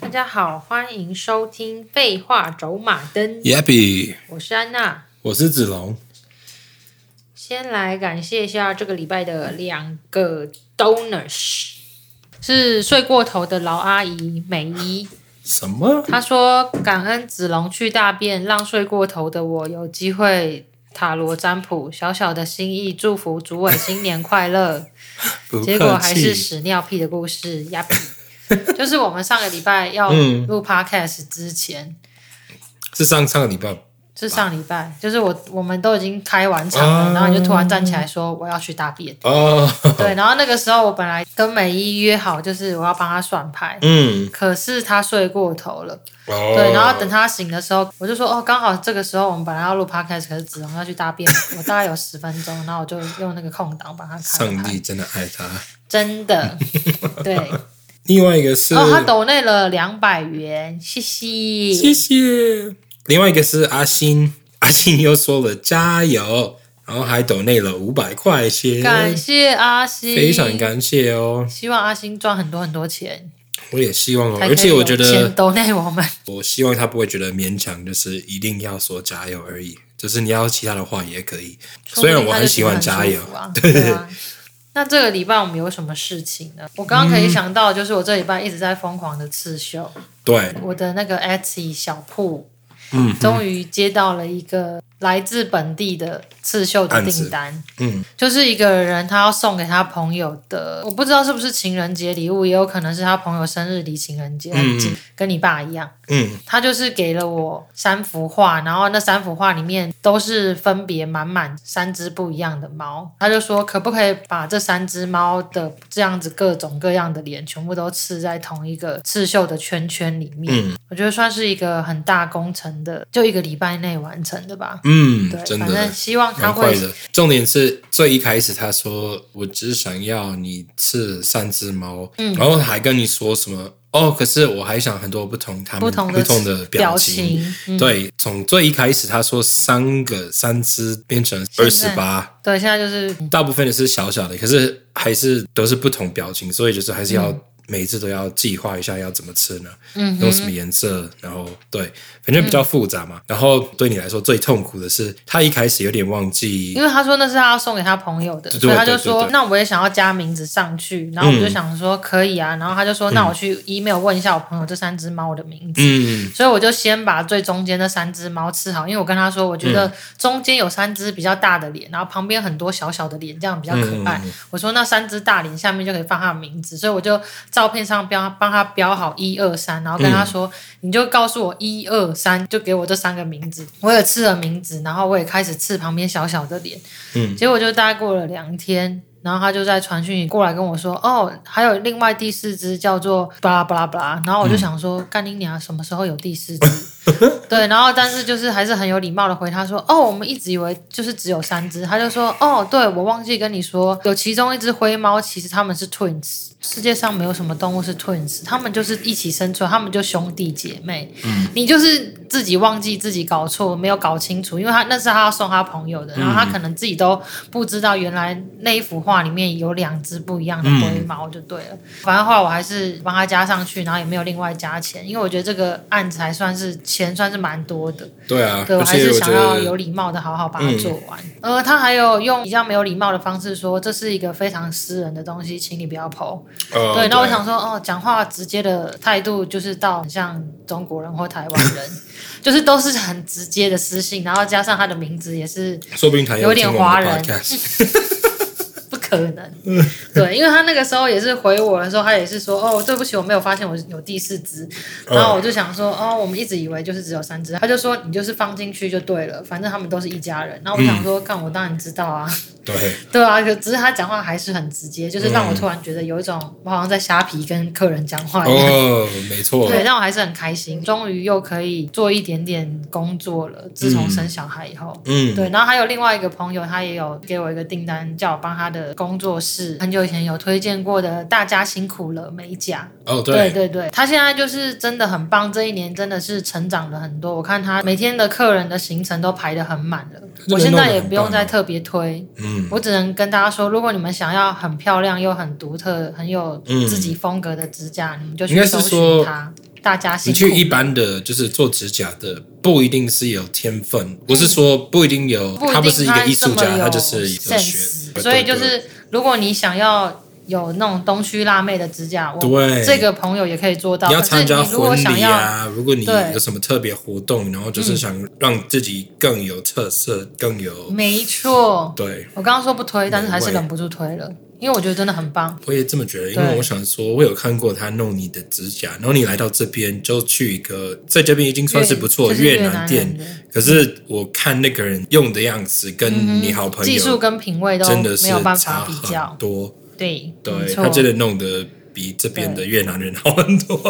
大家好，欢迎收听《废话走马灯》。Yappy，我是安娜，我是子龙。先来感谢一下这个礼拜的两个 donors，是睡过头的老阿姨美姨。什么？她说感恩子龙去大便，让睡过头的我有机会塔罗占卜，小小的心意，祝福主委新年快乐。结果还是屎尿屁的故事呀！就是我们上个礼拜要录 podcast 之前，嗯、是上上个礼拜，是上礼拜，就是我我们都已经开完场了，啊、然后你就突然站起来说我要去大便。哦，对，然后那个时候我本来跟美一约好，就是我要帮他算牌，嗯，可是他睡过头了，哦、对，然后等他醒的时候，我就说哦，刚好这个时候我们本来要录 podcast，可是子龙要去大便，我大概有十分钟，然后我就用那个空档把他开。上帝真的爱他，真的，对。另外一个是哦，他抖内了两百元，谢谢，谢谢。另外一个是阿星，阿星又说了加油，然后还抖内了五百块钱，感谢阿星，非常感谢哦。希望阿星赚很多很多钱，我也希望哦。而且我觉得抖内我们，我希望他不会觉得勉强，就是一定要说加油而已，就是你要其他的话也可以。虽然我很喜欢加油，啊、对。对啊那这个礼拜我们有什么事情呢？我刚刚可以想到，就是我这礼拜一直在疯狂的刺绣，对，我的那个 Etsy 小铺，嗯，终于接到了一个来自本地的。刺绣的订单，嗯，就是一个人他要送给他朋友的，我不知道是不是情人节礼物，也有可能是他朋友生日离情人节，嗯嗯，跟你爸一样，嗯，他就是给了我三幅画，然后那三幅画里面都是分别满满三只不一样的猫，他就说可不可以把这三只猫的这样子各种各样的脸全部都刺在同一个刺绣的圈圈里面，嗯，我觉得算是一个很大工程的，就一个礼拜内完成的吧，嗯，对，真的，反正希望。他会的，重点是最一开始他说，我只想要你吃三只猫，嗯，然后还跟你说什么哦，可是我还想很多不同他们不同的，不同的表情，表情嗯、对，从最一开始他说三个三只变成二十八，对，现在就是大部分的是小小的，可是还是都是不同表情，所以就是还是要。嗯每一次都要计划一下要怎么吃呢？嗯，用什么颜色？然后对，反正比较复杂嘛。嗯、然后对你来说最痛苦的是，他一开始有点忘记，因为他说那是他要送给他朋友的，所以他就说那我也想要加名字上去。然后我就想说可以啊。然后他就说那我去 email 问一下我朋友这三只猫的名字。嗯，所以我就先把最中间那三只猫吃好，因为我跟他说我觉得中间有三只比较大的脸，然后旁边很多小小的脸，这样比较可爱。嗯、我说那三只大脸下面就可以放他的名字，所以我就。照片上标，帮他标好一二三，然后跟他说，嗯、你就告诉我一二三，就给我这三个名字。我也刺了名字，然后我也开始刺旁边小小的脸。嗯，结果就大概过了两天，然后他就在传讯过来跟我说，哦，还有另外第四只叫做巴拉巴拉巴拉。然后我就想说，干你娘，什么时候有第四只？对，然后但是就是还是很有礼貌的回他说，哦，我们一直以为就是只有三只。他就说，哦，对，我忘记跟你说，有其中一只灰猫，其实他们是 twins。世界上没有什么动物是 twins，他们就是一起生出来，他们就兄弟姐妹。嗯，你就是自己忘记自己搞错，没有搞清楚，因为他那是他要送他朋友的，然后他可能自己都不知道原来那一幅画里面有两只不一样的灰猫，就对了。嗯、反正后来我还是帮他加上去，然后也没有另外加钱，因为我觉得这个案子还算是钱算是蛮多的。对啊，对，我还是想要有礼貌的好好把它做完。嗯、呃，他还有用比较没有礼貌的方式说，这是一个非常私人的东西，请你不要 po。Uh, 对，那我想说，哦，讲话直接的态度就是到很像中国人或台湾人，就是都是很直接的私信，然后加上他的名字也是，说不定有点华人，不可能，对，因为他那个时候也是回我的时候，他也是说，哦，对不起，我没有发现我有第四只，然后我就想说，哦，我们一直以为就是只有三只，他就说你就是放进去就对了，反正他们都是一家人，然后我想说，看、嗯、我当然知道啊。对 对啊，可只是他讲话还是很直接，就是让我突然觉得有一种我好像在虾皮跟客人讲话一样。哦，没错。对，让我还是很开心，终于又可以做一点点工作了。自从生小孩以后，嗯，对。然后还有另外一个朋友，他也有给我一个订单，叫我帮他的工作室很久以前有推荐过的“大家辛苦了”美甲。哦，对对对对，他现在就是真的很棒，这一年真的是成长了很多。我看他每天的客人的行程都排得很满了，我现在也不用再特别推。嗯。嗯，我只能跟大家说，如果你们想要很漂亮又很独特、很有自己风格的指甲，嗯、你们就去搜寻它。大家你去一般的就是做指甲的，不一定是有天分，不、嗯、是说不一定有，他不是一个艺术家，他就是一个学。所以就是，如果你想要。有那种东区辣妹的指甲，对，这个朋友也可以做到。你要参加婚礼啊，如果你有什么特别活动，然后就是想让自己更有特色，更有，没错。对，我刚刚说不推，但是还是忍不住推了，因为我觉得真的很棒。我也这么觉得，因为我想说，我有看过他弄你的指甲，然后你来到这边就去一个在这边已经算是不错越南店，可是我看那个人用的样子，跟你好朋友技术跟品味都真的是没有办法比较。多。对，对他真的弄得比这边的越南人好很多。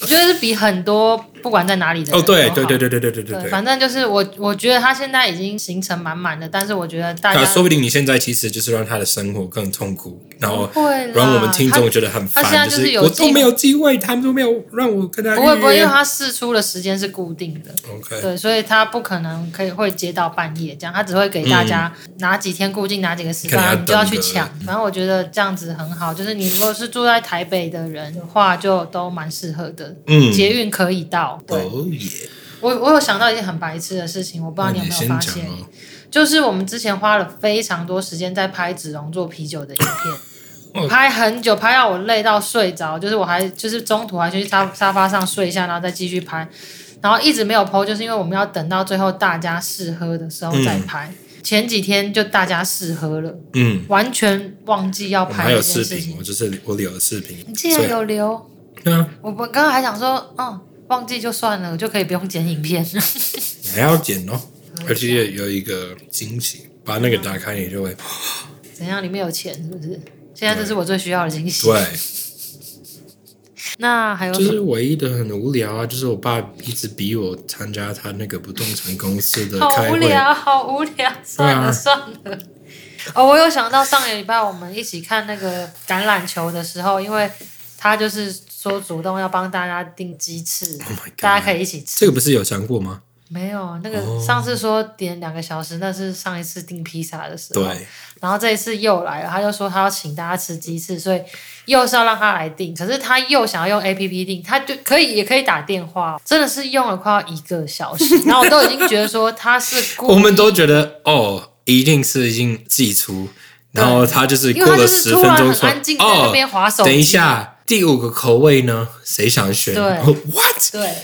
我觉得是比很多。不管在哪里的哦，对对对对对对对对，反正就是我，我觉得他现在已经行程满满的，但是我觉得大家，说不定你现在其实就是让他的生活更痛苦，然后让我们听众觉得很烦，他现在就是有我都没有机会，他们都没有让我跟他。不会不会，因为他试出的时间是固定的，OK，对，所以他不可能可以会接到半夜这样，他只会给大家哪几天固定哪几个时段，你就要去抢。反正我觉得这样子很好，就是你如果是住在台北的人的话，就都蛮适合的，嗯，捷运可以到，对。我我有想到一件很白痴的事情，我不知道你有没有发现，就是我们之前花了非常多时间在拍子龙做啤酒的影片，拍很久，拍到我累到睡着，就是我还就是中途还去沙沙发上睡一下，然后再继续拍，然后一直没有 po，就是因为我们要等到最后大家试喝的时候再拍。嗯、前几天就大家试喝了，嗯，完全忘记要拍。还有视频，我就是我留了视频，你竟然有留？对啊，我我刚刚还想说，嗯。忘记就算了，就可以不用剪影片。你 还要剪哦，而且有一个惊喜，把那个打开，你就会 怎样？里面有钱是不是？现在这是我最需要的惊喜。对。那还有就是唯一的很无聊啊，就是我爸一直逼我参加他那个不动产公司的开会。好无聊，好无聊，算了、啊、算了。哦，我有想到上个礼拜我们一起看那个橄榄球的时候，因为他就是。说主动要帮大家订鸡翅，oh、大家可以一起吃。这个不是有讲过吗？没有，那个上次说点两个小时，那是上一次订披萨的时候。对。然后这一次又来了，他就说他要请大家吃鸡翅，所以又是要让他来订。可是他又想要用 APP 订，他就可以也可以打电话，真的是用了快要一个小时。然后我都已经觉得说他是故意，我们都觉得哦，一定是已经寄出，然后他就是过了十分钟，很安静在那边滑手机。等一下。第五个口味呢？谁想选？对，What？对，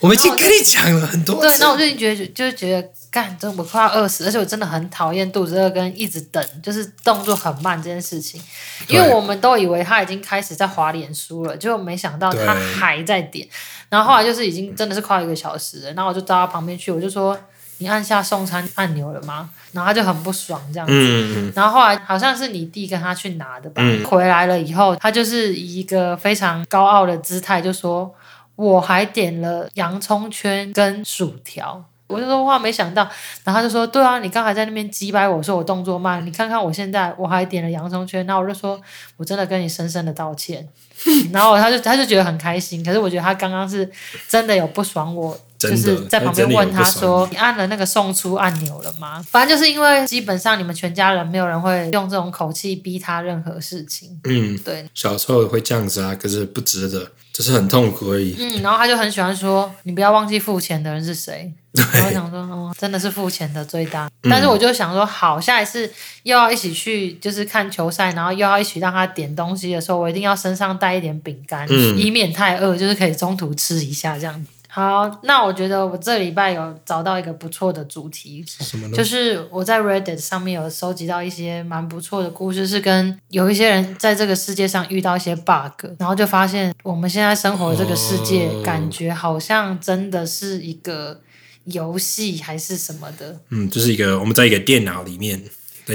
我们已经跟你讲了很多次。对，那我最近觉得，就是觉得，干，真我快要饿死，而且我真的很讨厌肚子饿跟一直等，就是动作很慢这件事情。因为我们都以为他已经开始在滑脸书了，结果没想到他还在点。然后后来就是已经真的是快一个小时了，然后我就到他旁边去，我就说：“你按下送餐按钮了吗？”然后他就很不爽这样子，嗯、然后后来好像是你弟跟他去拿的吧。嗯、回来了以后，他就是以一个非常高傲的姿态就说：“我还点了洋葱圈跟薯条。”我就说：“哇，没想到。”然后他就说：“对啊，你刚才在那边击败我说我动作慢，你看看我现在我还点了洋葱圈。”然后我就说：“我真的跟你深深的道歉。” 然后他就他就觉得很开心，可是我觉得他刚刚是真的有不爽我。就是在旁边问他说：“你按了那个送出按钮了吗？”反正就是因为基本上你们全家人没有人会用这种口气逼他任何事情。嗯，对。小时候会这样子啊，可是不值得，就是很痛苦而已。嗯，然后他就很喜欢说：“你不要忘记付钱的人是谁。”。然后我想说：“哦，真的是付钱的最大。”但是我就想说：“好，下一次又要一起去就是看球赛，然后又要一起让他点东西的时候，我一定要身上带一点饼干，嗯，以免太饿，就是可以中途吃一下这样子。”好，那我觉得我这礼拜有找到一个不错的主题，什么呢？就是我在 Reddit 上面有收集到一些蛮不错的故事，是跟有一些人在这个世界上遇到一些 bug，然后就发现我们现在生活的这个世界，感觉好像真的是一个游戏还是什么的。嗯，就是一个我们在一个电脑里面，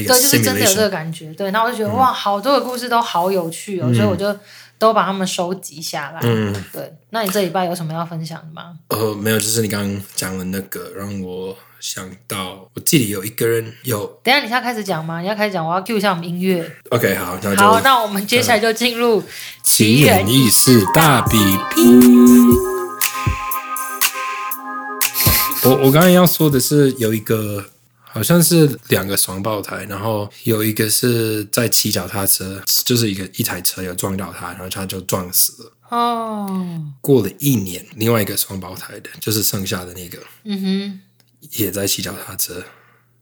对，就是真的有这个感觉。对，那我就觉得、嗯、哇，好多的故事都好有趣哦，嗯、所以我就。都把他们收集下来。嗯，对。那你这礼拜有什么要分享的吗？呃，没有，就是你刚刚讲的那个，让我想到，我记得有一个人有。等下，你现在开始讲吗？你要开始讲，我要 cue 一下我们音乐。OK，好，好。那我们接下来就进入奇人异事大比拼。我我刚刚要说的是，有一个好像是两个双胞胎，然后有一个是在骑脚踏车，就是一个一台车有撞到他，然后他就撞死了。哦，过了一年，另外一个双胞胎的，就是剩下的那个，嗯哼，也在骑脚踏车，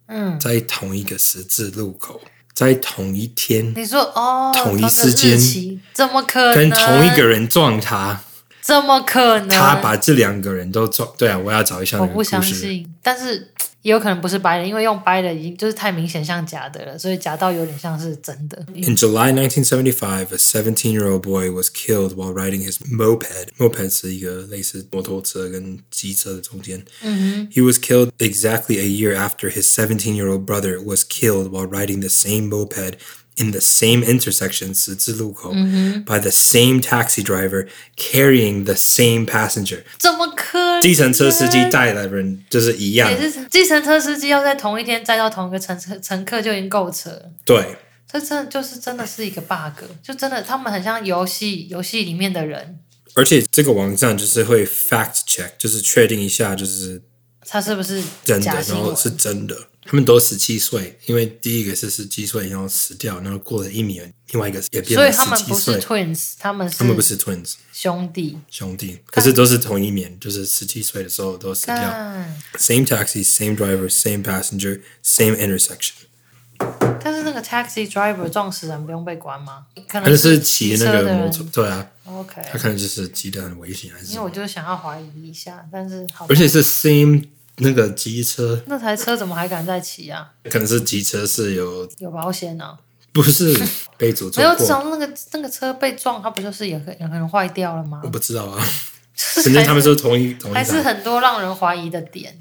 嗯，在同一个十字路口，在同一天，你说哦，同一时间，怎么可能？跟同一个人撞他？怎么可能？他把这两个人都撞，对啊，我要找一下那个故事。我不相信，但是。也有可能不是掰的，因为用掰的已经就是太明显像假的了，所以假到有点像是真的。In July 1975, a 17-year-old boy was killed while riding his moped. Moped 是一个类似摩托车跟机车的中间。Mm hmm. He was killed exactly a year after his 17-year-old brother was killed while riding the same moped in the same intersection 十字路口、mm hmm. by the same taxi driver carrying the same passenger。怎么可能？计程车司机带的人就是一样。也是计程车司机要在同一天载到同一个乘乘乘客就已经够扯。对，这真的就是真的是一个 bug，就真的他们很像游戏游戏里面的人。而且这个网站就是会 fact check，就是确定一下，就是他是不是真的，然后是真的。他们都十七岁，因为第一个是十七岁，然后死掉，然后过了一年，另外一个也变了十七岁。所以他们不是 twins，他们是他们不是 twins，兄弟兄弟，可是都是同一年，就是十七岁的时候都死掉。Same taxi, same driver, same passenger, same intersection。但是那个 taxi driver 撞死人不用被关吗？可能是骑那个摩托，对啊。OK，他可能就是骑得很危险，还是？因为我就想要怀疑一下，但是好，而且是 same。那个机车，那台车怎么还敢再骑啊？可能是机车是有有保险呢、啊？不是被诅咒过？没有，至少那个那个车被撞，它不就是也可有可能坏掉了吗？我不知道啊，反正他们说同一同一，还是很多让人怀疑的点。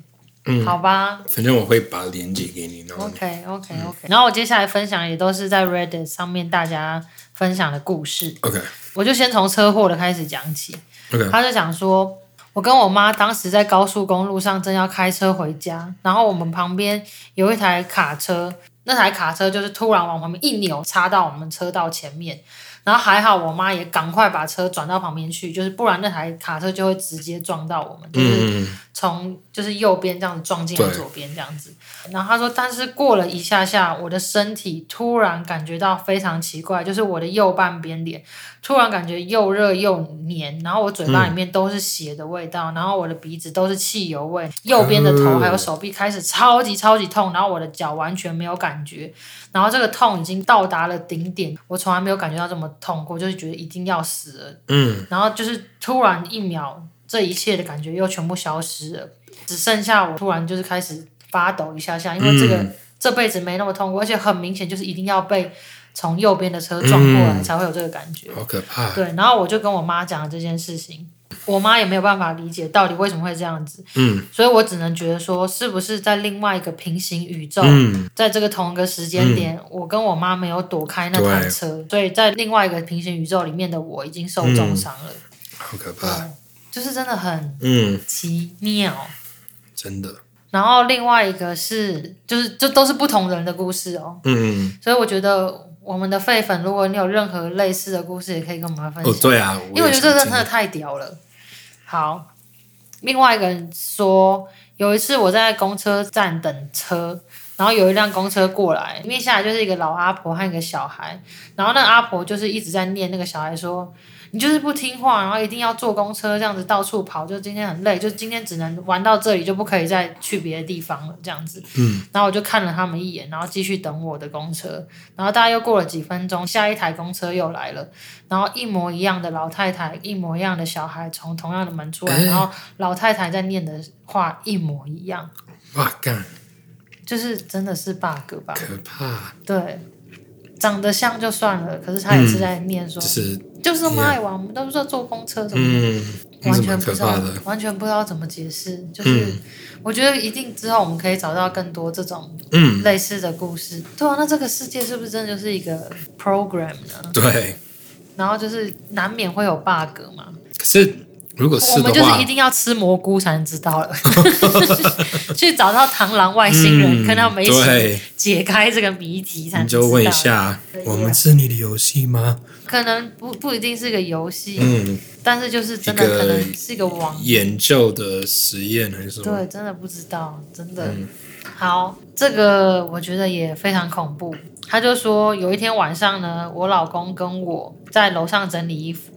嗯，好吧，反正我会把链接给你。OK OK OK，、嗯、然后我接下来分享也都是在 Reddit 上面大家分享的故事。OK，我就先从车祸的开始讲起。OK，他就讲说。我跟我妈当时在高速公路上正要开车回家，然后我们旁边有一台卡车，那台卡车就是突然往旁边一扭，插到我们车道前面。然后还好，我妈也赶快把车转到旁边去，就是不然那台卡车就会直接撞到我们，就是从就是右边这样子撞进来左边这样子。然后她说，但是过了一下下，我的身体突然感觉到非常奇怪，就是我的右半边脸突然感觉又热又黏，然后我嘴巴里面都是血的味道，嗯、然后我的鼻子都是汽油味，右边的头还有手臂开始超级超级痛，然后我的脚完全没有感觉。然后这个痛已经到达了顶点，我从来没有感觉到这么痛过，就是觉得一定要死了。嗯，然后就是突然一秒，这一切的感觉又全部消失了，只剩下我突然就是开始发抖一下下，因为这个、嗯、这辈子没那么痛过，而且很明显就是一定要被从右边的车撞过来才会有这个感觉，好可怕。对，然后我就跟我妈讲了这件事情。我妈也没有办法理解到底为什么会这样子，嗯，所以我只能觉得说，是不是在另外一个平行宇宙，嗯，在这个同一个时间点，嗯，我跟我妈没有躲开那台车，所以在另外一个平行宇宙里面的我已经受重伤了，好可。怕，就是真的很嗯。奇妙，嗯，真的。然后另外一个是，就是这都是不同人的故事哦，嗯，所以我觉得。我们的废粉，如果你有任何类似的故事，也可以跟我们分享。哦，对啊，因为我觉得这个真的太屌了。好，另外一个人说，有一次我在公车站等车，然后有一辆公车过来，里面下来就是一个老阿婆和一个小孩，然后那个阿婆就是一直在念那个小孩说。你就是不听话，然后一定要坐公车这样子到处跑，就今天很累，就今天只能玩到这里，就不可以再去别的地方了，这样子。嗯。然后我就看了他们一眼，然后继续等我的公车。然后大概又过了几分钟，下一台公车又来了，然后一模一样的老太太，一模一样的小孩从同样的门出来，欸、然后老太太在念的话一模一样。哇干！就是真的是 bug 吧？可怕。对。长得像就算了，可是他也是在念说，就是就是这么爱玩，我们都不知道坐公车什么的，完全不知道，完全不知道怎么解释。就是我觉得一定之后我们可以找到更多这种类似的故事。对啊，那这个世界是不是真的就是一个 program 呢？对。然后就是难免会有 bug 嘛。可是。如果是的话，我们就是一定要吃蘑菇才能知道了，去找到螳螂外星人，跟他们一起解开这个谜题才能知道。你就问一下，我们是你的游戏吗？可能不不一定是个游戏，嗯，但是就是真的可能是一个网研究的实验还是什么？对，真的不知道，真的。好，这个我觉得也非常恐怖。他就说有一天晚上呢，我老公跟我在楼上整理衣服。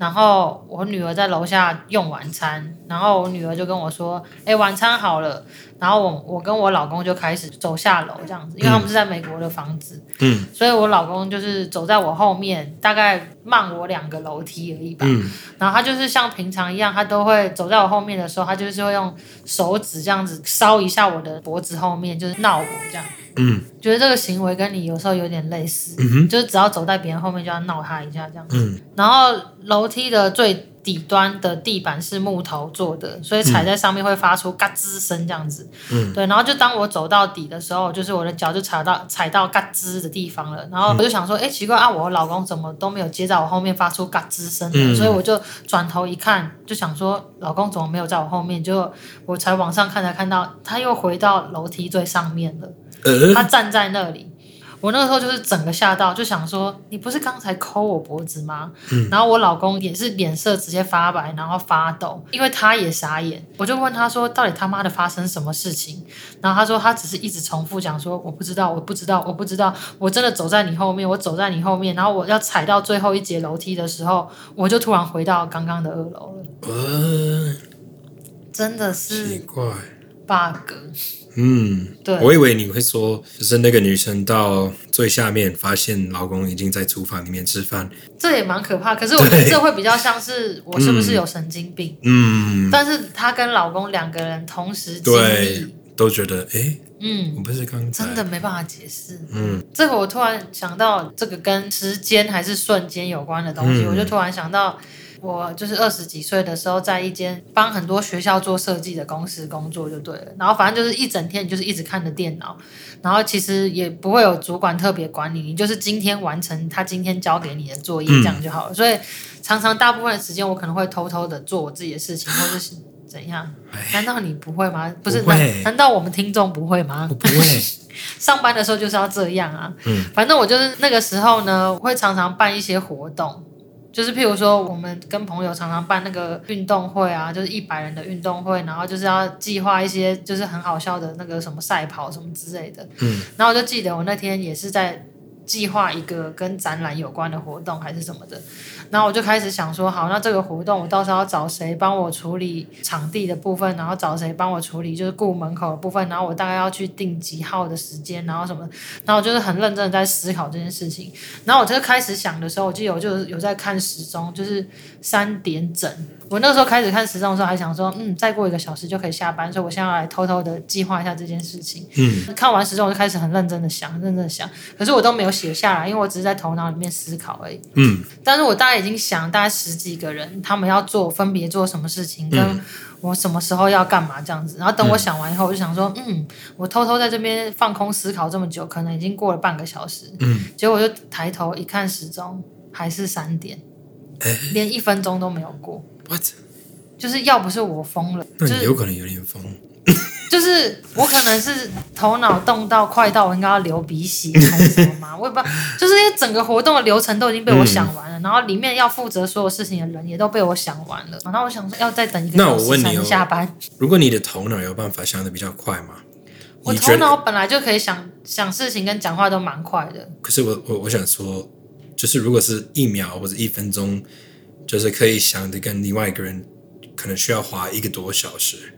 然后我女儿在楼下用晚餐，然后我女儿就跟我说：“哎，晚餐好了。”然后我我跟我老公就开始走下楼这样子，因为他们是在美国的房子，嗯，所以我老公就是走在我后面，大概慢我两个楼梯而已吧。嗯，然后他就是像平常一样，他都会走在我后面的时候，他就是会用手指这样子搔一下我的脖子后面，就是闹我这样。嗯，觉得这个行为跟你有时候有点类似，嗯哼，就是只要走在别人后面就要闹他一下这样子。嗯，然后楼梯的最底端的地板是木头做的，所以踩在上面会发出嘎吱声这样子。嗯，对，然后就当我走到底的时候，就是我的脚就踩到踩到嘎吱的地方了，然后我就想说，哎，奇怪啊，我老公怎么都没有接在我后面发出嘎吱声所以我就转头一看，就想说，老公怎么没有在我后面？就我才往上看才看到他又回到楼梯最上面了。他站在那里，我那个时候就是整个吓到，就想说：“你不是刚才抠我脖子吗？”嗯，然后我老公也是脸色直接发白，然后发抖，因为他也傻眼。我就问他说：“到底他妈的发生什么事情？”然后他说：“他只是一直重复讲说，我不知道，我不知道，我不知道。我真的走在你后面，我走在你后面，然后我要踩到最后一节楼梯的时候，我就突然回到刚刚的二楼了。”呃，真的是奇怪 bug。嗯，对，我以为你会说，就是那个女生到最下面发现老公已经在厨房里面吃饭，这也蛮可怕。可是我觉得这会比较像是我是不是有神经病？嗯，但是她跟老公两个人同时经历，都觉得哎，嗯，我不是刚真的没办法解释。嗯，这个我突然想到，这个跟时间还是瞬间有关的东西，嗯，我就突然想到。我就是二十几岁的时候，在一间帮很多学校做设计的公司工作就对了。然后反正就是一整天，你就是一直看着电脑，然后其实也不会有主管特别管你，你就是今天完成他今天交给你的作业这样就好了。嗯、所以常常大部分的时间，我可能会偷偷的做我自己的事情，或者是怎样？难道你不会吗？不是？不难，难道我们听众不会吗？我不会。上班的时候就是要这样啊。嗯。反正我就是那个时候呢，我会常常办一些活动。就是譬如说，我们跟朋友常常办那个运动会啊，就是一百人的运动会，然后就是要计划一些就是很好笑的那个什么赛跑什么之类的。嗯，然后我就记得我那天也是在计划一个跟展览有关的活动还是什么的。然后我就开始想说，好，那这个活动我到时候要找谁帮我处理场地的部分，然后找谁帮我处理就是顾门口的部分，然后我大概要去定几号的时间，然后什么，然后我就是很认真的在思考这件事情。然后我就开始想的时候，我记得我就有在看时钟，就是三点整。我那个时候开始看时钟的时候，还想说，嗯，再过一个小时就可以下班，所以我现在要来偷偷的计划一下这件事情。嗯，看完时钟我就开始很认真的想，认真的想，可是我都没有写下来，因为我只是在头脑里面思考而已。嗯，但是我大概已经想大概十几个人，他们要做分别做什么事情，跟我什么时候要干嘛这样子。然后等我想完以后，我就想说，嗯，我偷偷在这边放空思考这么久，可能已经过了半个小时。嗯，结果我就抬头一看时钟，还是三点，连一分钟都没有过。What? 就是要不是我疯了，那你有可能有点疯。就是 我可能是头脑动到快到我应该要流鼻血还是什么嘛？我也不知道。就是因为整个活动的流程都已经被我想完了，嗯、然后里面要负责所有事情的人也都被我想完了。然后我想说要再等一个小时才能下班。如果你的头脑有办法想的比较快吗？我头脑本来就可以想想事情跟讲话都蛮快的。可是我我我想说，就是如果是一秒或者一分钟。就是可以想的跟另外一个人可能需要花一个多小时，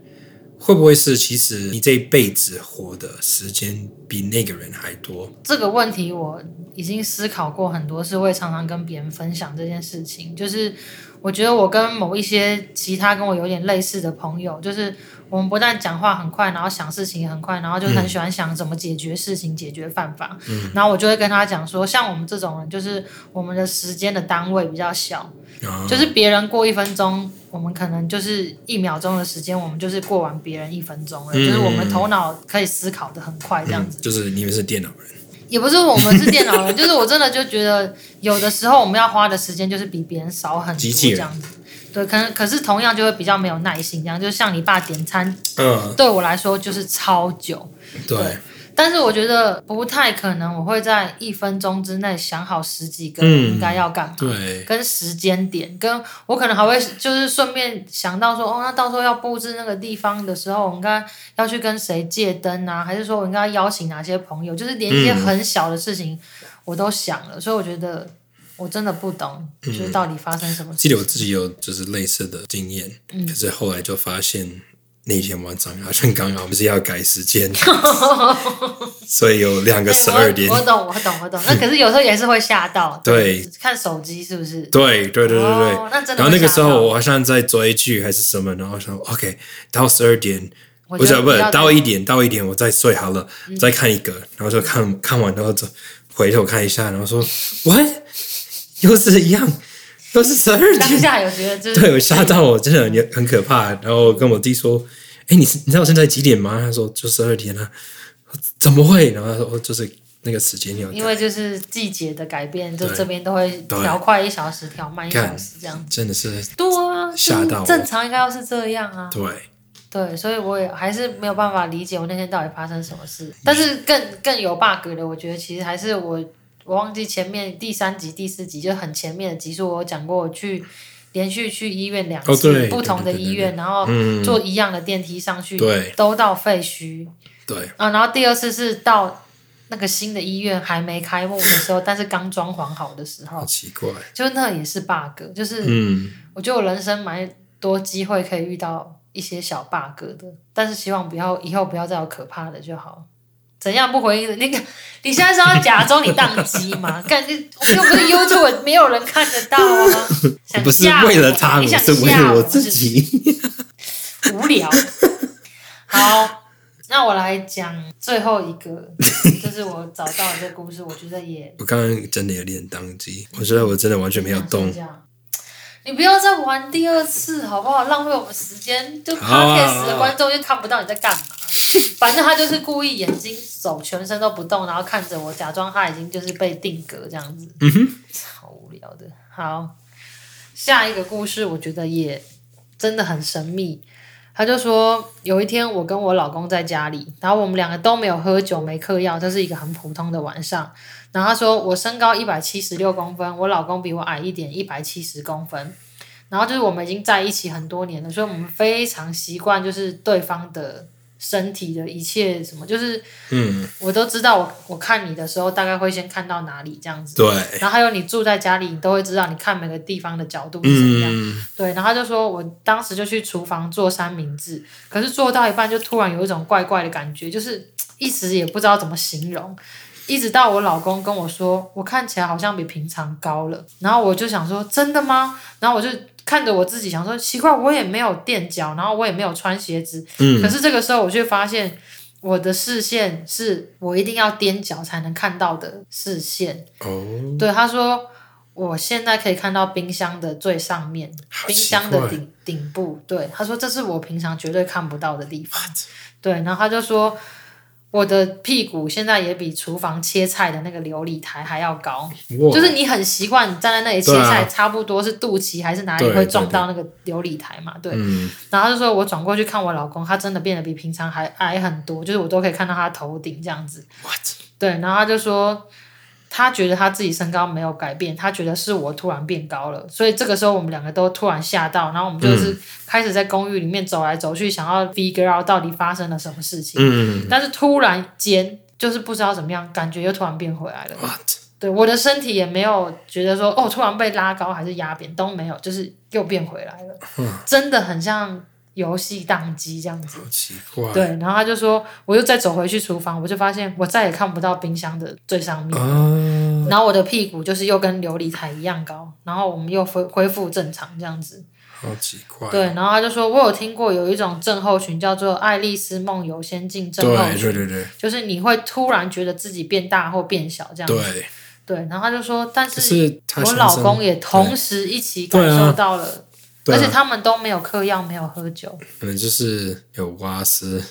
会不会是其实你这一辈子活的时间比那个人还多？这个问题我已经思考过很多次，会常常跟别人分享这件事情。就是我觉得我跟某一些其他跟我有点类似的朋友，就是我们不但讲话很快，然后想事情也很快，然后就很喜欢想怎么解决事情、解决办法。嗯，然后我就会跟他讲说，像我们这种人，就是我们的时间的单位比较小。就是别人过一分钟，我们可能就是一秒钟的时间，我们就是过完别人一分钟了。嗯、就是我们头脑可以思考的很快，这样子。嗯、就是你们是电脑人，也不是我们是电脑人，就是我真的就觉得有的时候我们要花的时间就是比别人少很多，这样子。对，可能可是同样就会比较没有耐心，这样就像你爸点餐，嗯，对我来说就是超久。对。对但是我觉得不太可能，我会在一分钟之内想好十几个应该要干嘛，嗯、对，跟时间点，跟我可能还会就是顺便想到说，哦，那到时候要布置那个地方的时候，我应该要去跟谁借灯啊，还是说我应该邀请哪些朋友？就是连一些很小的事情我都想了，嗯、所以我觉得我真的不懂，就是到底发生什么事。记得我自己有就是类似的经验，嗯、可是后来就发现。那天晚上好像刚好不是要改时间，所以有两个十二点。我懂，我懂，我懂。那可是有时候也是会吓到。对，看手机是不是？对对对对对。然后那个时候我好像在追剧还是什么，然后说 OK，到十二点，不是不是到一点到一点我再睡好了，再看一个，然后就看看完然后就回头看一下，然后说 What？又是一样。都是十二点，当下有觉得对，我吓到我，真的很很可怕。然后跟我弟说：“哎，你是你知道我现在几点吗？”他说：“就十二点了。”怎么会？然后他说：“哦，就是那个时间要。”因为就是季节的改变，就这边都会调快一小时，调慢一小时，这样子真的是多啊，吓到。正常应该要是这样啊。对对，所以我也还是没有办法理解我那天到底发生什么事。但是更更有 bug 的，我觉得其实还是我。我忘记前面第三集、第四集就很前面的集数，我讲过我去连续去医院两次，哦、不同的医院，然后坐一样的电梯上去，对都到废墟。对。啊，然后第二次是到那个新的医院还没开幕的时候，但是刚装潢好的时候，好奇怪，就那也是 bug，就是嗯，我觉得我人生蛮多机会可以遇到一些小 bug 的，但是希望不要以后不要再有可怕的就好。怎样不回应的？那个，你现在是要假装你宕机吗？感觉我又不是 YouTube，没有人看得到啊！不是为了他，你是为了我自己。无聊。好，那我来讲最后一个，就是我找到的这个故事，我觉得也……我刚刚真的有点宕机，我觉得我真的完全没有动。你不要再玩第二次好不好？浪费我们时间，就 Podcast 的观众就看不到你在干嘛。反正他就是故意眼睛、手、全身都不动，然后看着我，假装他已经就是被定格这样子。嗯哼，超无聊的。好，下一个故事我觉得也真的很神秘。他就说有一天我跟我老公在家里，然后我们两个都没有喝酒、没嗑药，这是一个很普通的晚上。然后他说我身高一百七十六公分，我老公比我矮一点，一百七十公分。然后就是我们已经在一起很多年了，所以我们非常习惯就是对方的身体的一切什么，就是嗯，我都知道我我看你的时候大概会先看到哪里这样子。对。然后还有你住在家里，你都会知道你看每个地方的角度是怎么样。嗯、对。然后他就说我当时就去厨房做三明治，可是做到一半就突然有一种怪怪的感觉，就是一时也不知道怎么形容。一直到我老公跟我说，我看起来好像比平常高了，然后我就想说，真的吗？然后我就看着我自己想说，奇怪，我也没有垫脚，然后我也没有穿鞋子，嗯，可是这个时候我却发现我的视线是我一定要踮脚才能看到的视线。哦，对，他说我现在可以看到冰箱的最上面，冰箱的顶顶部。对，他说这是我平常绝对看不到的地方。对，然后他就说。我的屁股现在也比厨房切菜的那个琉璃台还要高，就是你很习惯你站在那里切菜，啊、差不多是肚脐还是哪里会撞到那个琉璃台嘛？对，然后就说我转过去看我老公，他真的变得比平常还矮很多，就是我都可以看到他头顶这样子。对，然后他就说。他觉得他自己身高没有改变，他觉得是我突然变高了，所以这个时候我们两个都突然吓到，然后我们就是开始在公寓里面走来走去，想要 figure out 到底发生了什么事情。嗯，但是突然间就是不知道怎么样，感觉又突然变回来了。What? 对，我的身体也没有觉得说哦，突然被拉高还是压扁都没有，就是又变回来了。嗯，真的很像。游戏宕机这样子，好奇怪。对，然后他就说，我又再走回去厨房，我就发现我再也看不到冰箱的最上面。哦。然后我的屁股就是又跟琉璃台一样高，然后我们又恢恢复正常这样子。好奇怪。对，然后他就说，我有听过有一种症候群叫做爱丽丝梦游仙境症候群，对对对对，就是你会突然觉得自己变大或变小这样子。对。对，然后他就说，但是我老公也同时一起感受到了。而且他们都没有嗑药，没有喝酒，可能就是有瓦斯。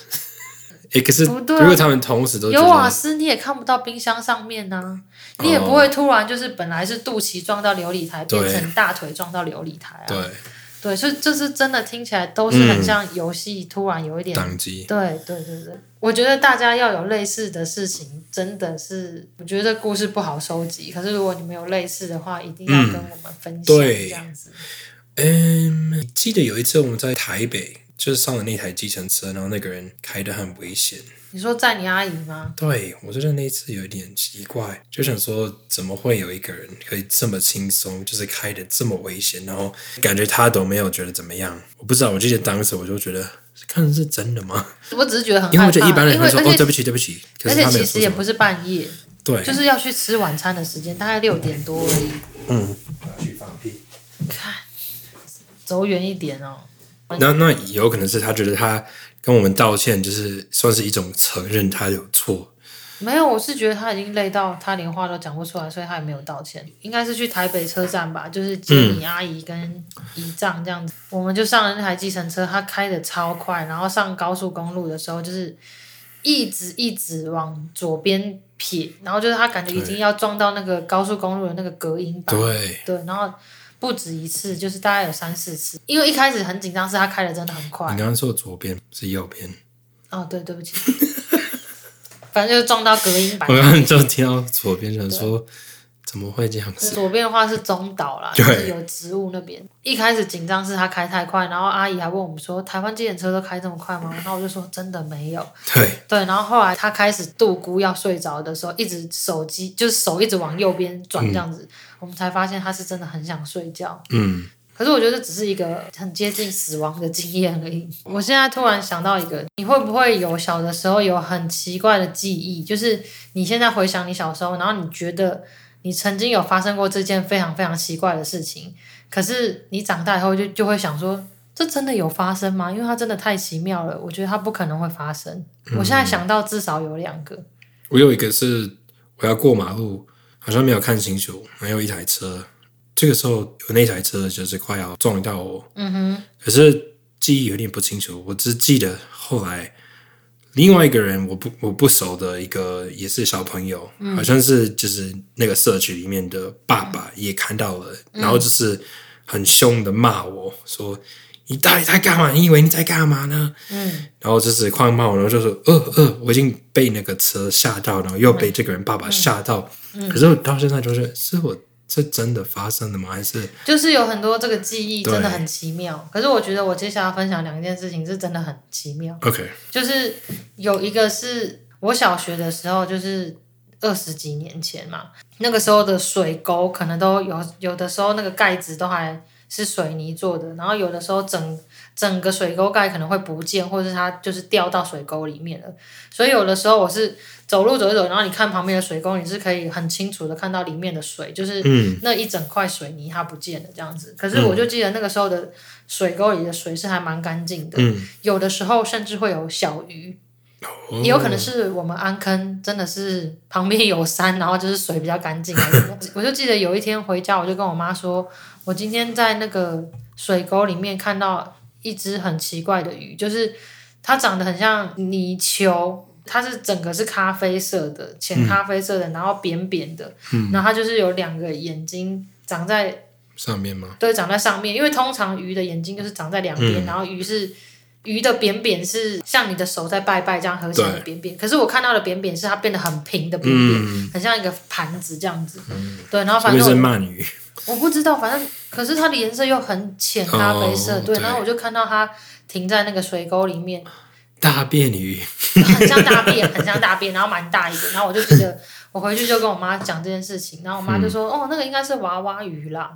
哎，可是如果他们同时都有瓦斯，你也看不到冰箱上面呢，你也不会突然就是本来是肚脐撞到琉璃台，变成大腿撞到琉璃台啊。对，对，所以这是真的听起来都是很像游戏，突然有一点宕机。对对对对，我觉得大家要有类似的事情，真的是我觉得故事不好收集。可是如果你们有类似的话，一定要跟我们分享。对，这样子。嗯，记得有一次我们在台北。就是上了那台计程车，然后那个人开得很危险。你说载你阿姨吗？对，我觉得那一次有一点奇怪，就想说怎么会有一个人可以这么轻松，就是开得这么危险，然后感觉他都没有觉得怎么样。我不知道，我记得当时我就觉得，看的是真的吗？我只是觉得很，因为我觉得一般人会说哦，对不起，对不起。可是他没有说什么。而且其实也不是半夜，对，就是要去吃晚餐的时间，大概六点多而已。嗯，要去放屁。看，走远一点哦。那那有可能是他觉得他跟我们道歉，就是算是一种承认他有错。没有，我是觉得他已经累到他连话都讲不出来，所以他也没有道歉。应该是去台北车站吧，就是接你阿姨跟姨丈这样子。嗯、我们就上了那台计程车，他开的超快，然后上高速公路的时候就是一直一直往左边撇，然后就是他感觉已经要撞到那个高速公路的那个隔音板。对对，然后。不止一次，就是大概有三四次。因为一开始很紧张，是他开的真的很快。你刚刚说左边是右边？哦，对，对不起。反正就是撞到隔音板。我刚刚就听到左边人说。怎么会这样子？左边的话是中岛啦，就是有植物那边。一开始紧张是他开太快，然后阿姨还问我们说：“台湾计程车都开这么快吗？”然后我就说：“真的没有。”对对，然后后来他开始度估要睡着的时候，一直手机就是手一直往右边转这样子，嗯、我们才发现他是真的很想睡觉。嗯，可是我觉得这只是一个很接近死亡的经验而已。我现在突然想到一个，你会不会有小的时候有很奇怪的记忆？就是你现在回想你小时候，然后你觉得。你曾经有发生过这件非常非常奇怪的事情，可是你长大以后就就会想说，这真的有发生吗？因为它真的太奇妙了，我觉得它不可能会发生。嗯、我现在想到至少有两个。我有一个是我要过马路，好像没有看清楚，还有一台车，这个时候有那台车就是快要撞到我。嗯哼。可是记忆有点不清楚，我只记得后来。另外一个人我不我不熟的一个也是小朋友，嗯、好像是就是那个社区里面的爸爸也看到了，嗯、然后就是很凶的骂我说：“你到底在干嘛？你以为你在干嘛呢？”嗯，然后就是狂骂我，然后就说：“呃呃，我已经被那个车吓到，然后又被这个人爸爸吓到。嗯”可是我到现在就是是我。是真的发生的吗？还是就是有很多这个记忆真的很奇妙。可是我觉得我接下来分享两件事情是真的很奇妙。OK，就是有一个是我小学的时候，就是二十几年前嘛，那个时候的水沟可能都有，有的时候那个盖子都还是水泥做的，然后有的时候整整个水沟盖可能会不见，或者是它就是掉到水沟里面了。所以有的时候我是。走路走一走，然后你看旁边的水沟，你是可以很清楚的看到里面的水，就是那一整块水泥它不见了这样子。可是我就记得那个时候的水沟里的水是还蛮干净的，嗯、有的时候甚至会有小鱼，哦、也有可能是我们安坑真的是旁边有山，然后就是水比较干净。我就记得有一天回家，我就跟我妈说，我今天在那个水沟里面看到一只很奇怪的鱼，就是它长得很像泥鳅。它是整个是咖啡色的，浅咖啡色的，嗯、然后扁扁的，嗯、然后它就是有两个眼睛长在上面吗？对，长在上面，因为通常鱼的眼睛就是长在两边，嗯、然后鱼是鱼的扁扁是像你的手在拜拜这样合起来的扁扁，可是我看到的扁扁是它变得很平的扁扁，嗯、很像一个盘子这样子，嗯、对，然后反正我，是鳗鱼，我不知道，反正可是它的颜色又很浅咖啡色，哦、对，然后我就看到它停在那个水沟里面。大便鱼，很像大便，很像大便，然后蛮大一点。然后我就觉得，我回去就跟我妈讲这件事情，然后我妈就说：“嗯、哦，那个应该是娃娃鱼啦。”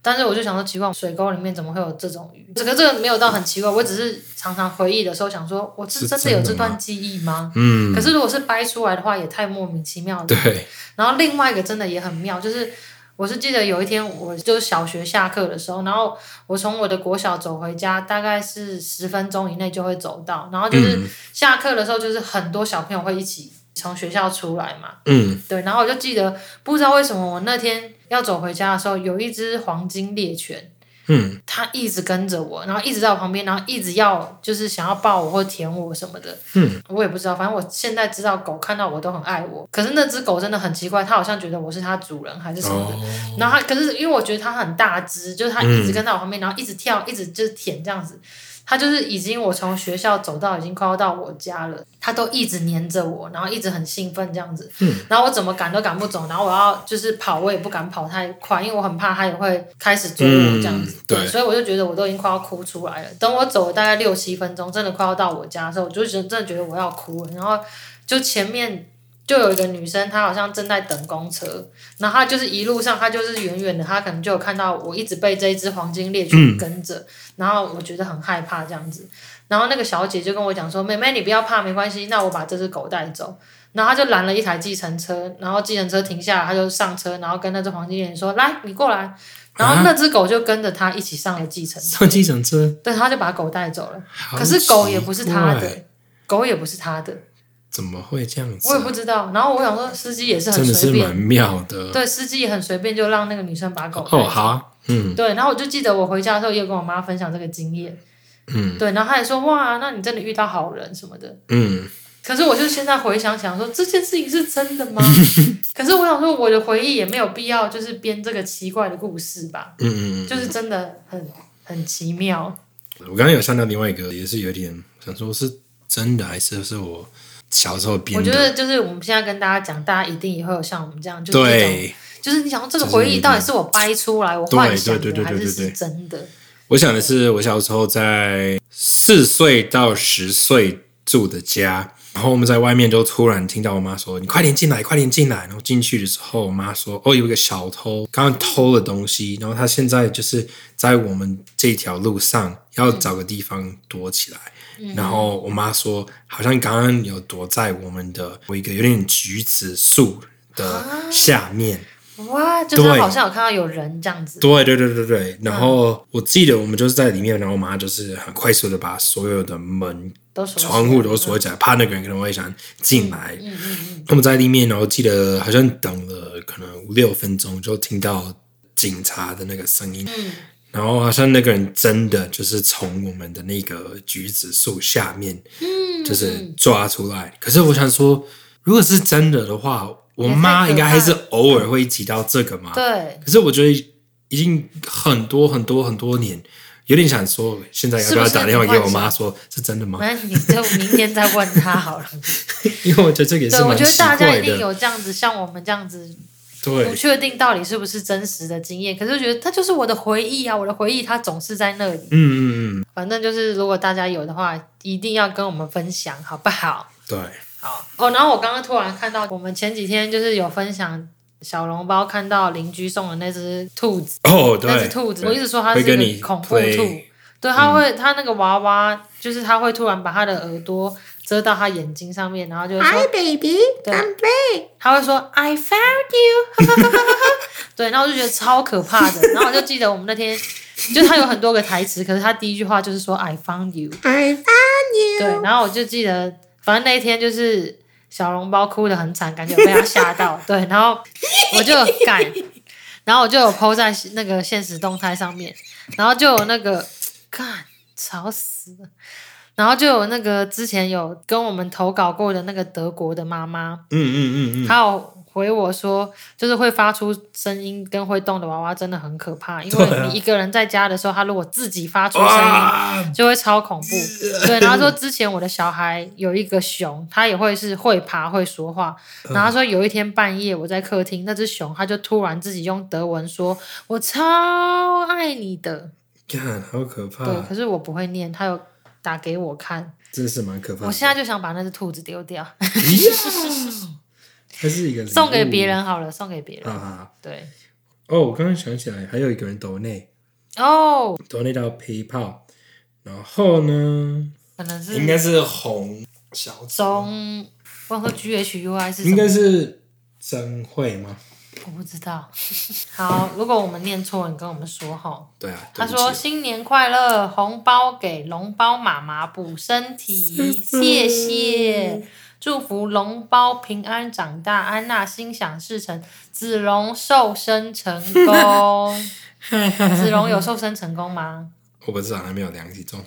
但是我就想说，奇怪，水沟里面怎么会有这种鱼？这个这个没有到很奇怪，我只是常常回忆的时候想说，我是真的有这段记忆吗？嗯。可是如果是掰出来的话，也太莫名其妙了。对。然后另外一个真的也很妙，就是。我是记得有一天，我就小学下课的时候，然后我从我的国小走回家，大概是十分钟以内就会走到。然后就是下课的时候，就是很多小朋友会一起从学校出来嘛。嗯，对。然后我就记得，不知道为什么我那天要走回家的时候，有一只黄金猎犬，嗯，他一直跟着我，然后一直在我旁边，然后一直要就是想要抱我或舔我什么的。嗯，我也不知道，反正我现在知道狗看到我都很爱我。可是那只狗真的很奇怪，它好像觉得我是它主人还是什么的。哦、然后它可是因为我觉得它很大只，就是它一直跟在我旁边，嗯、然后一直跳，一直就是舔这样子。他就是已经，我从学校走到已经快要到我家了，他都一直黏着我，然后一直很兴奋这样子。嗯。然后我怎么赶都赶不走，然后我要就是跑，我也不敢跑太快，因为我很怕他也会开始追我这样子。嗯、对。对，所以我就觉得我都已经快要哭出来了。等我走了大概六七分钟，真的快要到我家的时候，我就觉得真的觉得我要哭了。然后就前面。就有一个女生，她好像正在等公车，然后她就是一路上，她就是远远的，她可能就有看到我一直被这一只黄金猎犬跟着，嗯、然后我觉得很害怕这样子，然后那个小姐就跟我讲说：“妹妹，你不要怕，没关系，那我把这只狗带走。”然后她就拦了一台计程车，然后计程车停下来，她就上车，然后跟那只黄金猎犬说：“来，你过来。”然后那只狗就跟着她一起上了计程车。上计程车。对，她就把狗带走了。可是狗也不是她的，狗也不是她的。怎么会这样子？我也不知道。然后我想说，司机也是很随便，蛮妙的。对，司机也很随便，就让那个女生把狗。哦，好，嗯，对。然后我就记得我回家的时候，也跟我妈分享这个经验。嗯，对。然后她也说：“哇，那你真的遇到好人什么的。”嗯。可是我就现在回想想说，这件事情是真的吗？可是我想说，我的回忆也没有必要，就是编这个奇怪的故事吧。嗯嗯。就是真的很很奇妙。我刚刚有想到另外一个，也是有点想说，是真的还是是我。小时候编的，我觉得就是我们现在跟大家讲，大家一定也会有像我们这样，就是，对就是你想说这个回忆到底是我掰出来，我幻想的，还是是真的？我想的是，我小时候在四岁到十岁住的家，然后我们在外面就突然听到我妈说：“你快点进来，快点进来。”然后进去的时候，我妈说：“哦，有一个小偷刚刚偷了东西，然后他现在就是在我们这条路上，要找个地方躲起来。”然后我妈说，好像刚刚有躲在我们的一个有点橘子树的下面。哇，就是好像有看到有人这样子。对对对对对。然后我记得我们就是在里面，然后我妈就是很快速的把所有的门、窗户都锁起来，怕那个人可能会想进来。嗯嗯嗯。我们在里面，然后记得好像等了可能五六分钟，就听到警察的那个声音。嗯。然后好像那个人真的就是从我们的那个橘子树下面，就是抓出来。可是我想说，如果是真的的话，我妈应该还是偶尔会提到这个嘛。对。可是我觉得已经很多很多很多年，有点想说，现在要不要打电话给我妈说，是真的吗？那你就明天再问她好了。因为我觉得这个也是蛮奇怪的。我觉得大家一定有这样子，像我们这样子。对不确定到底是不是真实的经验，可是觉得它就是我的回忆啊，我的回忆它总是在那里。嗯嗯嗯。反正就是，如果大家有的话，一定要跟我们分享，好不好？对。好哦，然后我刚刚突然看到，我们前几天就是有分享小笼包，看到邻居送的那只兔子。哦，对。那只兔子，我一直说它是一个恐怖兔。对，它会，它那个娃娃，就是它会突然把它的耳朵。遮到他眼睛上面，然后就说：“Hi baby, play。”他会说：“I found you。”对，然后我就觉得超可怕的。然后我就记得我们那天，就他有很多个台词，可是他第一句话就是说：“I found you, I found you。”对，然后我就记得，反正那一天就是小笼包哭得很惨，感觉被他吓到。对，然后我就改，然后我就有 po 在那个现实动态上面，然后就有那个，干，吵死了。然后就有那个之前有跟我们投稿过的那个德国的妈妈，嗯嗯嗯嗯，她有回我说，就是会发出声音跟会动的娃娃真的很可怕，因为你一个人在家的时候，他如果自己发出声音，就会超恐怖。对，然后说之前我的小孩有一个熊，它也会是会爬会说话，然后说有一天半夜我在客厅，那只熊它就突然自己用德文说：“我超爱你的。”看，好可怕。对，可是我不会念，它有。打给我看，真是蛮可怕的。我现在就想把那只兔子丢掉。它是一个 送给别人好了，送给别人。啊，对。哦，我刚刚想起来，还有一个人抖内哦，抖内到 PayPal，然后呢，可能是应该是红小中，我说 G H U I 是应该是真会吗？我不知道，好，如果我们念错，你跟我们说哈。对啊。他说：“新年快乐，红包给龙包妈妈补身体，谢谢，祝福龙包平安长大，安娜心想事成，子龙瘦身成功。”子龙有瘦身成功吗？我不知道，还没有量体重。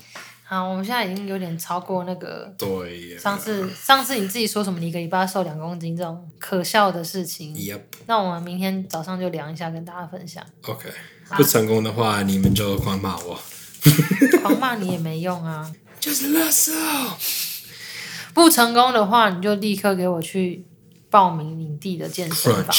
好，我们现在已经有点超过那个。对。上次上次你自己说什么？你一个礼拜瘦两公斤这种可笑的事情。Yep。那我们明天早上就量一下，跟大家分享。OK。不成功的话，你们就狂骂我。狂骂你也没用啊。就是垃圾。不成功的话，你就立刻给我去报名领地的健身房。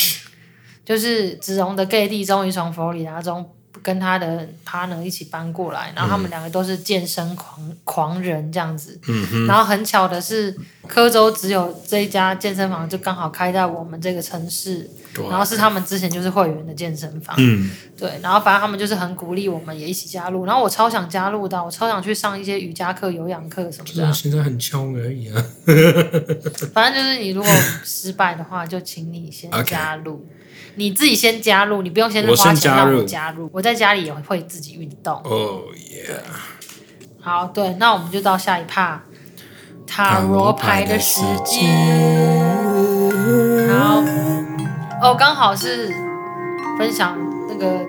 就是子龙的 gay 弟终于从佛罗里达州跟他的 partner 一起搬过来，然后他们两个都是健身狂狂人这样子。嗯、然后很巧的是，科州只有这一家健身房，就刚好开在我们这个城市。然后是他们之前就是会员的健身房。嗯。对，然后反正他们就是很鼓励我们也一起加入，然后我超想加入的，我超想去上一些瑜伽课、有氧课什么的。现在很穷而已啊。反正就是你如果失败的话，就请你先加入。Okay. 你自己先加入，你不用先花钱让我加入。我在家里也会自己运动。哦耶！好，对，那我们就到下一趴，塔罗牌的时间。好，哦，刚好是分享那个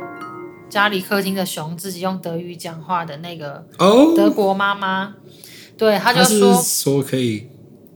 家里客厅的熊自己用德语讲话的那个德国妈妈，对，他就说说可以。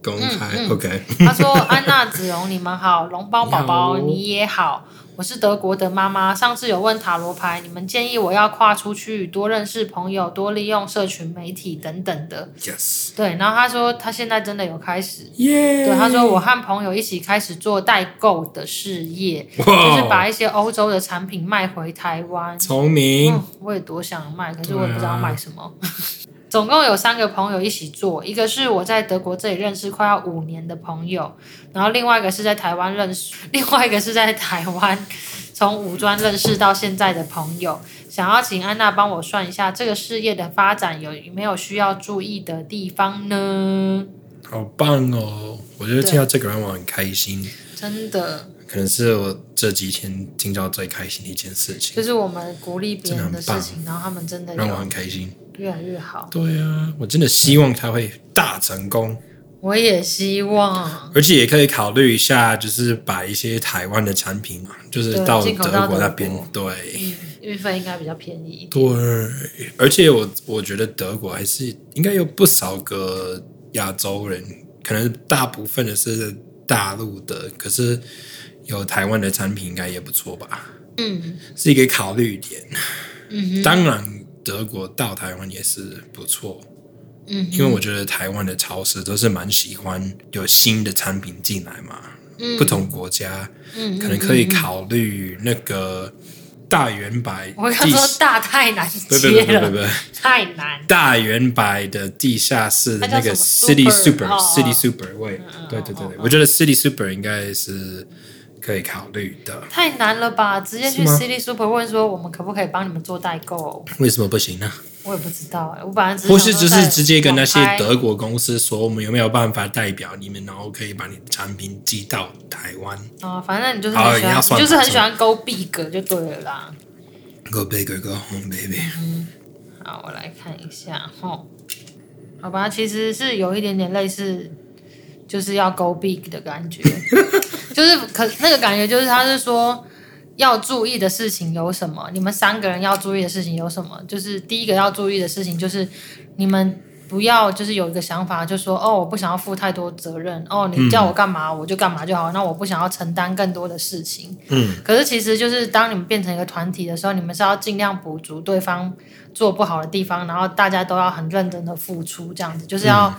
公开、嗯嗯、OK。他说：“安娜、子荣，你们好，龙包宝宝你，你也好。我是德国的妈妈。上次有问塔罗牌，你们建议我要跨出去，多认识朋友，多利用社群媒体等等的。Yes。对，然后他说他现在真的有开始。Yeah。对，他说我和朋友一起开始做代购的事业，wow, 就是把一些欧洲的产品卖回台湾。聪明、嗯。我也多想卖，可是我也不知道卖什么。”总共有三个朋友一起做，一个是我在德国这里认识快要五年的朋友，然后另外一个是在台湾认识，另外一个是在台湾从五专认识到现在的朋友，想要请安娜帮我算一下这个事业的发展有没有需要注意的地方呢？好棒哦！我觉得听到这个让我很开心，真的，可能是我这几天听到最开心的一件事情，就是我们鼓励别人的事情，然后他们真的让我很开心。越来越好。对啊，我真的希望他会大成功。我也希望。而且也可以考虑一下，就是把一些台湾的产品，就是到德国那边。对，运费应该比较便宜。对，而且我我觉得德国还是应该有不少个亚洲人，可能大部分的是大陆的，可是有台湾的产品应该也不错吧？嗯，是一个考虑点。嗯，当然。德国到台湾也是不错，嗯，因为我觉得台湾的超市都是蛮喜欢有新的产品进来嘛，嗯，不同国家，嗯，可能可以考虑那个大远百，我刚说大太难接了，不不不，太难，大远百的地下室的那个 City Super，City Super，喂，对对对，我觉得 City Super 应该是。可以考虑的，太难了吧？直接去 City Super 问说，我们可不可以帮你们做代购？为什么不行呢？我也不知道哎，我本来只是或是只是直接跟那些德国公司说，我们有没有办法代表你们，然后可以把你的产品寄到台湾？哦，反正你就是很喜欢，就是很喜欢 Go Big 就对了啦。Go Big Go Home Baby。嗯，好，我来看一下哈。好吧，其实是有一点点类似。就是要 go big 的感觉，就是可那个感觉就是他是说要注意的事情有什么？你们三个人要注意的事情有什么？就是第一个要注意的事情就是你们不要就是有一个想法，就说哦，我不想要负太多责任哦，你叫我干嘛我就干嘛就好，那我不想要承担更多的事情。嗯，可是其实就是当你们变成一个团体的时候，你们是要尽量补足对方做不好的地方，然后大家都要很认真的付出，这样子就是要。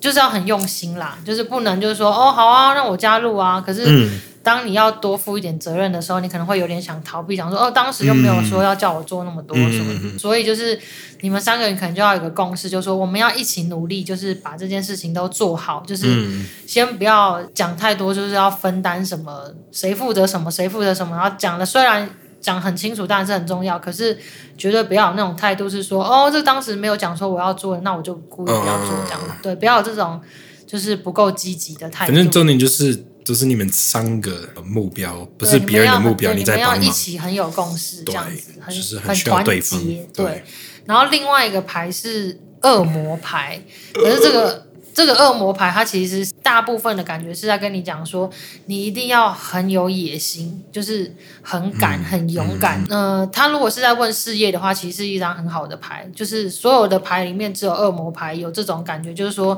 就是要很用心啦，就是不能就是说哦好啊，让我加入啊。可是当你要多负一点责任的时候，你可能会有点想逃避，想说哦，当时又没有说要叫我做那么多什么所以就是你们三个人可能就要有个共识，就是说我们要一起努力，就是把这件事情都做好。就是先不要讲太多，就是要分担什么，谁负责什么，谁负责什么。然后讲的虽然。讲很清楚，当然是很重要。可是绝对不要有那种态度，是说哦，这当时没有讲说我要做，那我就故意不要做这样。嗯、对，不要有这种就是不够积极的态度。反正重点就是，就是你们三个目标，不是别人的目标。你在帮忙，一起很有共识，这样子很就是很需要对方。对，对。然后另外一个牌是恶魔牌，可是这个。这个恶魔牌，它其实大部分的感觉是在跟你讲说，你一定要很有野心，就是很敢、很勇敢。嗯、呃，他如果是在问事业的话，其实是一张很好的牌。就是所有的牌里面，只有恶魔牌有这种感觉，就是说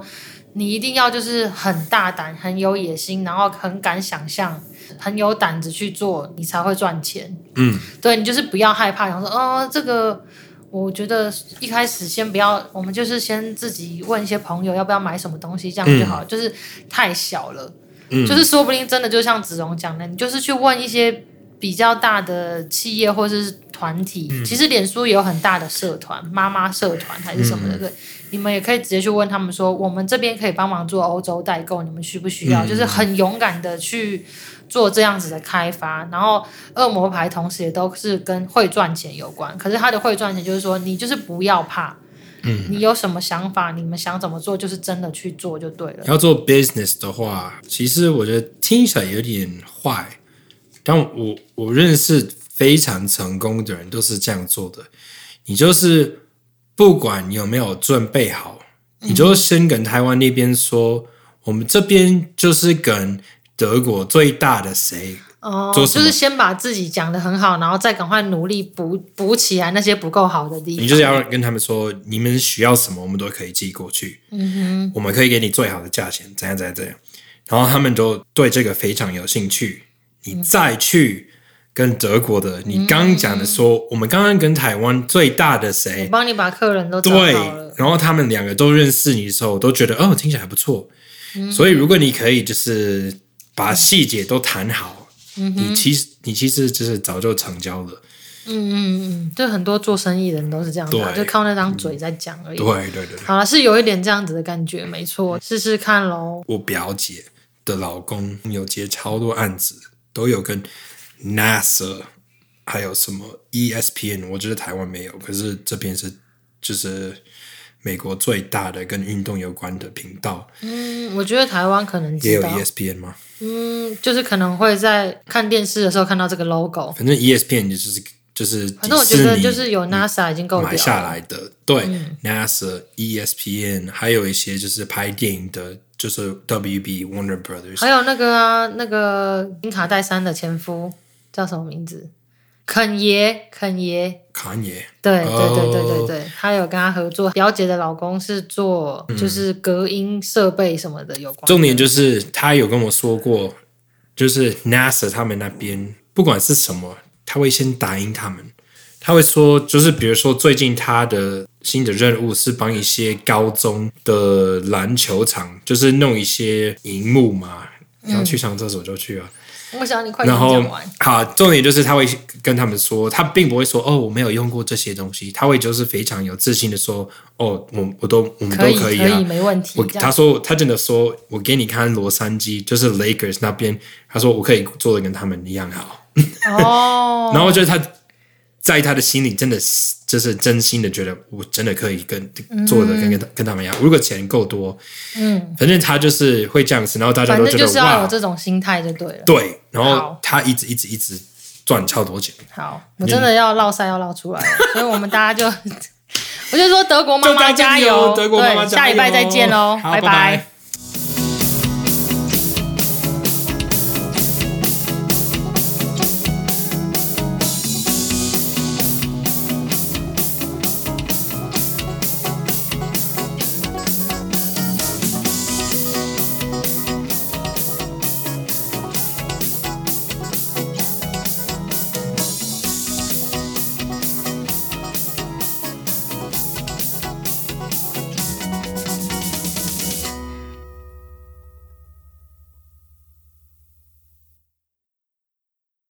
你一定要就是很大胆、很有野心，然后很敢想象、很有胆子去做，你才会赚钱。嗯，对，你就是不要害怕，然后说，哦，这个。我觉得一开始先不要，我们就是先自己问一些朋友要不要买什么东西，这样就好。嗯、就是太小了，嗯、就是说不定真的就像子荣讲的，你就是去问一些比较大的企业或者是团体。嗯、其实脸书也有很大的社团，妈妈社团还是什么的，对，嗯、你们也可以直接去问他们说，我们这边可以帮忙做欧洲代购，你们需不需要？嗯、就是很勇敢的去。做这样子的开发，然后恶魔牌同时也都是跟会赚钱有关。可是他的会赚钱就是说，你就是不要怕，嗯，你有什么想法，你们想怎么做，就是真的去做就对了。要做 business 的话，其实我觉得听起来有点坏，但我我认识非常成功的人都是这样做的。你就是不管你有没有准备好，你就先跟台湾那边说，嗯、我们这边就是跟。德国最大的谁？哦，就是先把自己讲得很好，然后再赶快努力补补起来那些不够好的地方。你就是要跟他们说，你们需要什么，我们都可以寄过去。嗯哼，我们可以给你最好的价钱，怎样怎样怎样。然后他们都对这个非常有兴趣。你再去跟德国的，你刚讲的说，嗯、我们刚刚跟台湾最大的谁？我帮你把客人都找。对，然后他们两个都认识你的时候，我都觉得哦，听起来还不错。嗯、所以如果你可以，就是。把细节都谈好，嗯、你其实你其实就是早就成交了。嗯嗯嗯，就很多做生意的人都是这样子，对就靠那张嘴在讲而已。对对对，好了，是有一点这样子的感觉，没错，试试看喽。我表姐的老公有接超多案子，都有跟 NASA，还有什么 ESPN，我觉得台湾没有，可是这边是就是。美国最大的跟运动有关的频道，嗯，我觉得台湾可能也有 ESPN 吗？嗯，就是可能会在看电视的时候看到这个 logo。反正 ESPN 就是就是，反正我觉得就是有 NASA 已经够买下来的，对、嗯、NASA、ESPN，还有一些就是拍电影的，就是 WB Warner Brothers，还有那个啊，那个金卡戴珊的前夫叫什么名字？肯爷，肯爷，肯爷，对对对对对对，他有跟他合作。表姐的老公是做就是隔音设备什么的有关的。重点就是他有跟我说过，就是 NASA 他们那边不管是什么，他会先答应他们。他会说，就是比如说最近他的新的任务是帮一些高中的篮球场，就是弄一些荧幕嘛，然后去上厕所就去了。我想你快点讲完。好，重点就是他会跟他们说，他并不会说哦，我没有用过这些东西，他会就是非常有自信的说，哦，我我都我们都可以啊，可以没问题。我他说他真的说，我给你看洛杉矶，就是 Lakers 那边，他说我可以做的跟他们一样好。哦，然后就是他。在他的心里，真的是就是真心的觉得，我真的可以跟做的跟跟跟他们一样。如果钱够多，嗯，反正他就是会这样子，然后大家都觉得就是要有这种心态就对了。对，然后他一直一直一直赚超多钱。好，我真的要烙赛要烙出来，所以我们大家就，我就说德国妈妈加油，德国妈妈下礼拜再见喽，拜拜。